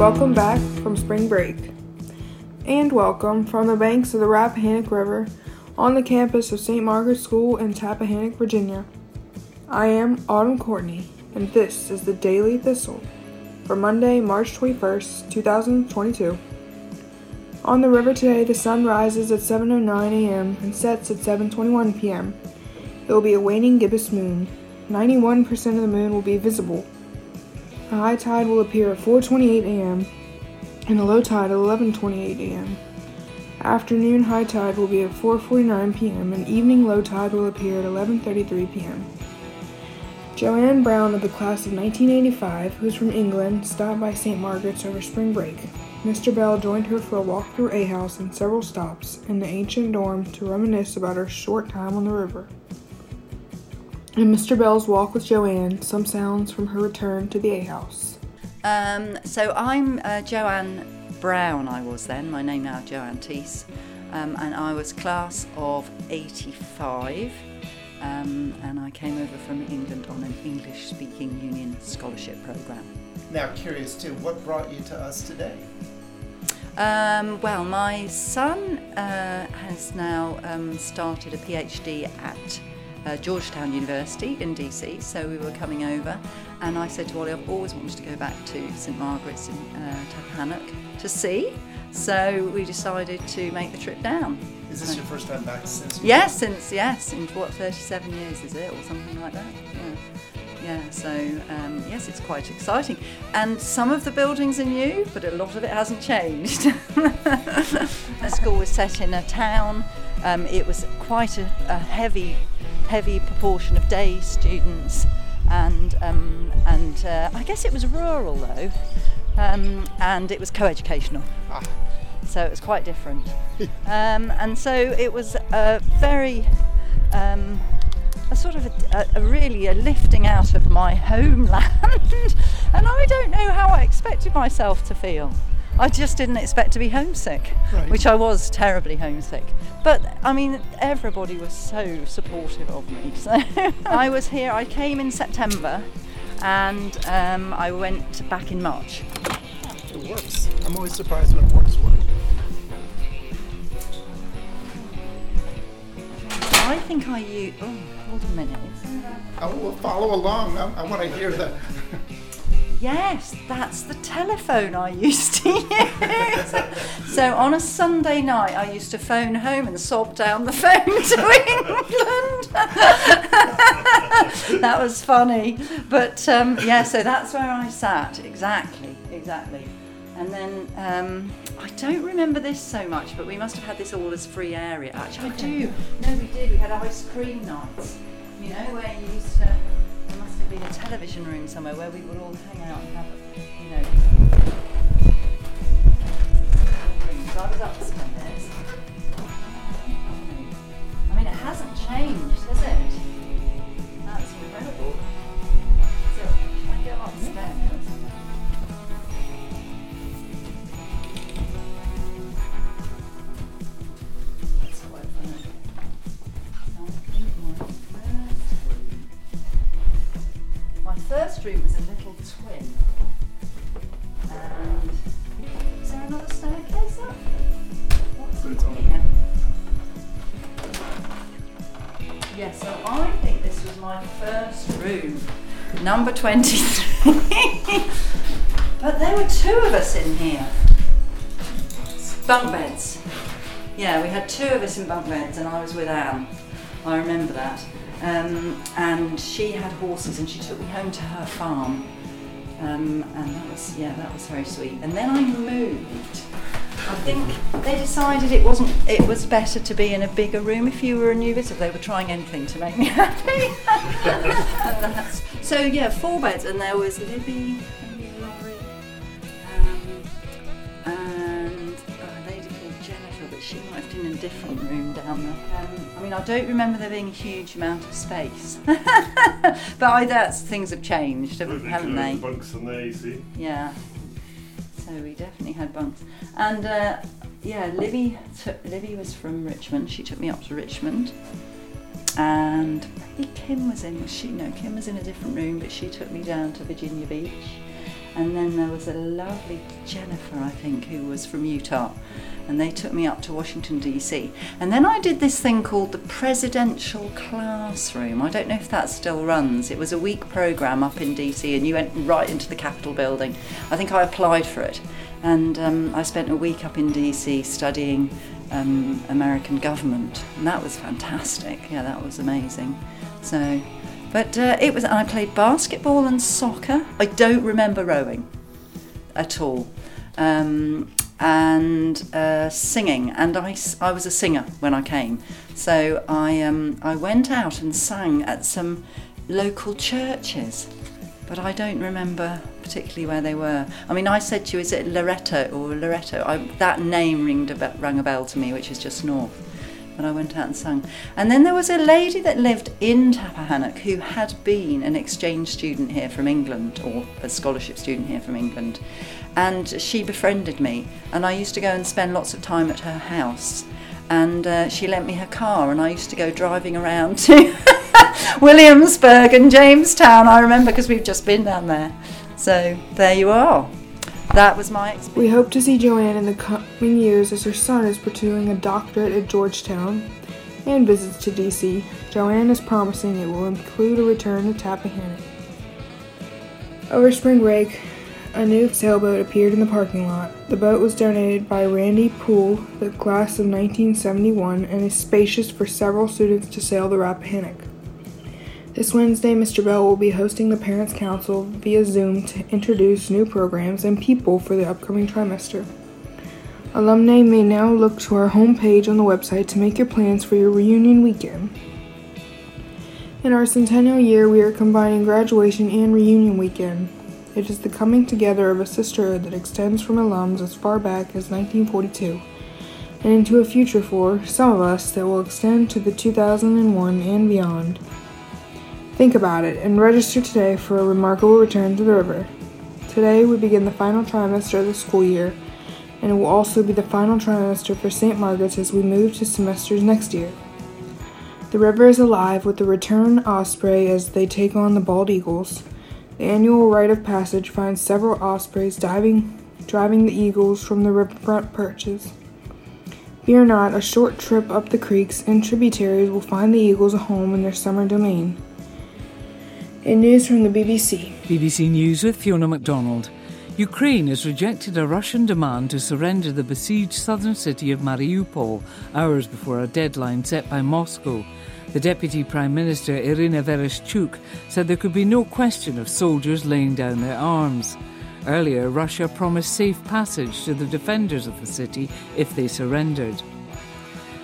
Welcome back from spring break. And welcome from the banks of the Rappahannock River on the campus of St. Margaret's School in Tappahannock, Virginia. I am Autumn Courtney, and this is the Daily Thistle for Monday, March 21st, 2022. On the river today, the sun rises at 7:09 a.m. and sets at 7:21 p.m. It will be a waning gibbous moon. 91% of the moon will be visible. A high tide will appear at 4:28 a.m. and a low tide at 11:28 a.m. Afternoon high tide will be at 4:49 p.m. and evening low tide will appear at 11:33 p.m. JoAnne Brown of the class of 1985, who's from England, stopped by St. Margaret's over spring break. Mr. Bell joined her for a walk through A House and several stops in the ancient dorm to reminisce about her short time on the river. In Mr. Bell's walk with JoAnne, some sounds from her return to the A House. Um, so I'm uh, JoAnne Brown, I was then, my name now JoAnne Teese, um, and I was class of 85. Um, and I came over from England on an English speaking union scholarship programme. Now, curious too, what brought you to us today? Um, well, my son uh, has now um, started a PhD at uh, Georgetown University in DC, so we were coming over, and I said to Ollie, I've always wanted to go back to St Margaret's in uh, Tappahannock to see, so we decided to make the trip down. Is this your first time back since? Yes, since yes, in what 37 years is it, or something like that? Yeah. Yeah, so um, yes, it's quite exciting. And some of the buildings are new, but a lot of it hasn't changed. the school was set in a town. Um, it was quite a, a heavy, heavy proportion of day students, and um, and uh, I guess it was rural though, um, and it was co-educational Ah, so it was quite different. um, and so it was a very, um, a sort of a, a, a really a lifting out of my homeland. and I don't know how I expected myself to feel. I just didn't expect to be homesick, Right. which I was terribly homesick. But I mean, everybody was so supportive of me. So I was here, I came in September and um, I went back in March. it works. I'm always surprised when it works well. I think I use. Oh, hold a minute. I will follow along. I, I want to hear that. Yes, that's the telephone I used to use. so on a Sunday night, I used to phone home and sob down the phone to England. that was funny. But um, yeah, so that's where I sat. Exactly, exactly. And then um, I don't remember this so much, but we must have had this all as free area. Actually, I do. No, we did. We had ice cream nights. You know, where you used to. Been a television room somewhere where we would all hang out and have, you know. Room was a little twin. And is there another staircase up? What's in here? Yeah, so I think this was my first room, number 23. but there were two of us in here. Bunk beds. Yeah, we had two of us in bunk beds, and I was with Anne. I remember that. Um, and she had horses, and she took me home to her farm. Um, and that was yeah, that was very sweet. And then I moved. I think they decided it wasn't. It was better to be in a bigger room if you were a new visitor. They were trying anything to make me happy. So yeah, four beds, and there was Libby, she might have been in a different room down there. Um, I mean, I don't remember there being a huge amount of space, but I, that's things have changed, haven't, haven't they? Bunks and the AC. Yeah. So we definitely had bunks. And uh, yeah, Libby took, Libby was from Richmond. She took me up to Richmond. And maybe Kim was in, was she? No, Kim was in a different room, but she took me down to Virginia Beach. And then there was a lovely Jennifer, I think, who was from Utah. And they took me up to Washington, D.C. And then I did this thing called the Presidential Classroom. I don't know if that still runs. It was a week program up in D.C., and you went right into the Capitol building. I think I applied for it. And um, I spent a week up in D.C. studying um, American government. And that was fantastic. Yeah, that was amazing. So but uh, it was, I played basketball and soccer. I don't remember rowing at all. Um, and uh, singing, and I, I was a singer when I came. So I, um, I went out and sang at some local churches, but I don't remember particularly where they were. I mean, I said to you, is it Loretto or Loretto? I, that name ringed a, rang a bell to me, which is just north and I went out and sang. And then there was a lady that lived in Tappahannock who had been an exchange student here from England or a scholarship student here from England. And she befriended me, and I used to go and spend lots of time at her house. And uh, she lent me her car, and I used to go driving around to Williamsburg and Jamestown. I remember because we've just been down there. So there you are that was my experience. We hope to see JoAnne in the coming years as her son is pursuing a doctorate at Georgetown and visits to DC. JoAnne is promising it will include a return to Tappahannock. Over spring break, a new sailboat appeared in the parking lot. The boat was donated by Randy Poole, the class of 1971, and is spacious for several students to sail the Rappahannock. This Wednesday, Mr. Bell will be hosting the Parents' Council via Zoom to introduce new programs and people for the upcoming trimester. Alumni may now look to our homepage on the website to make your plans for your reunion weekend. In our centennial year, we are combining graduation and reunion weekend. It is the coming together of a sisterhood that extends from alums as far back as 1942 and into a future for some of us that will extend to the 2001 and beyond. Think about it and register today for a remarkable return to the river. Today we begin the final trimester of the school year, and it will also be the final trimester for St. Margaret's as we move to semesters next year. The river is alive with the return osprey as they take on the bald eagles. The annual rite of passage finds several ospreys diving, driving the eagles from the riverfront perches. Fear not, a short trip up the creeks and tributaries will find the eagles a home in their summer domain. In news from the BBC. BBC News with Fiona MacDonald. Ukraine has rejected a Russian demand to surrender the besieged southern city of Mariupol hours before a deadline set by Moscow. The Deputy Prime Minister Irina Vereshchuk said there could be no question of soldiers laying down their arms. Earlier, Russia promised safe passage to the defenders of the city if they surrendered.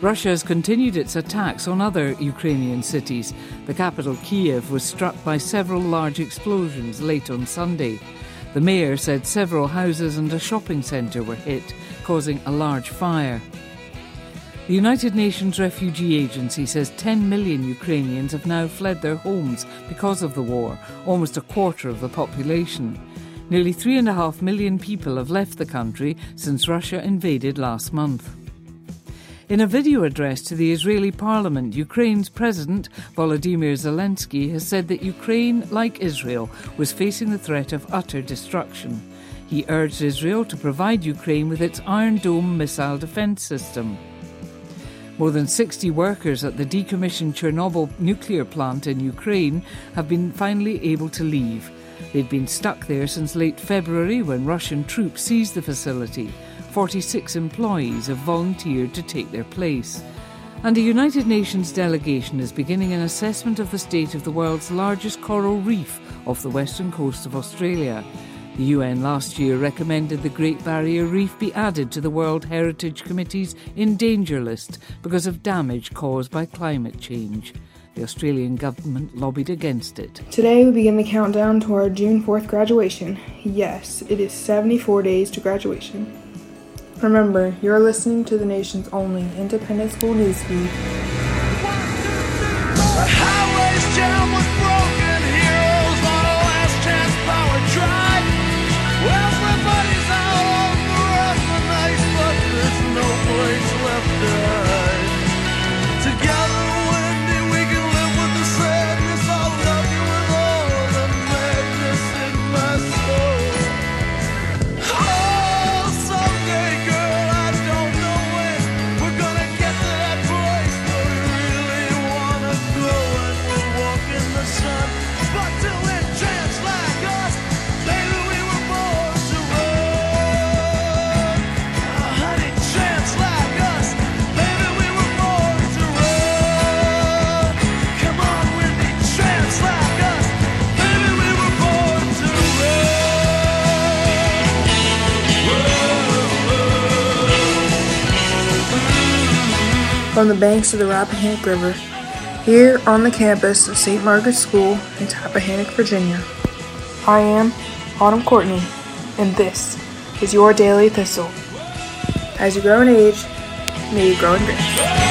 Russia has continued its attacks on other Ukrainian cities. The capital, Kiev, was struck by several large explosions late on Sunday. The mayor said several houses and a shopping centre were hit, causing a large fire. The United Nations Refugee Agency says 10 million Ukrainians have now fled their homes because of the war, almost a quarter of the population. Nearly 3.5 million people have left the country since Russia invaded last month. In a video address to the Israeli parliament, Ukraine's President Volodymyr Zelensky has said that Ukraine, like Israel, was facing the threat of utter destruction. He urged Israel to provide Ukraine with its Iron Dome missile defense system. More than 60 workers at the decommissioned Chernobyl nuclear plant in Ukraine have been finally able to leave. They've been stuck there since late February when Russian troops seized the facility. 46 employees have volunteered to take their place. And a United Nations delegation is beginning an assessment of the state of the world's largest coral reef off the western coast of Australia. The UN last year recommended the Great Barrier Reef be added to the World Heritage Committee's in danger list because of damage caused by climate change. The Australian government lobbied against it. Today we begin the countdown to our June 4th graduation. Yes, it is 74 days to graduation. Remember, you're listening to the nation's only independent school newsfeed. From the banks of the Rappahannock River, here on the campus of St. Margaret's School in Tappahannock, Virginia. I am Autumn Courtney, and this is your Daily Thistle. As you grow in age, may you grow in grace.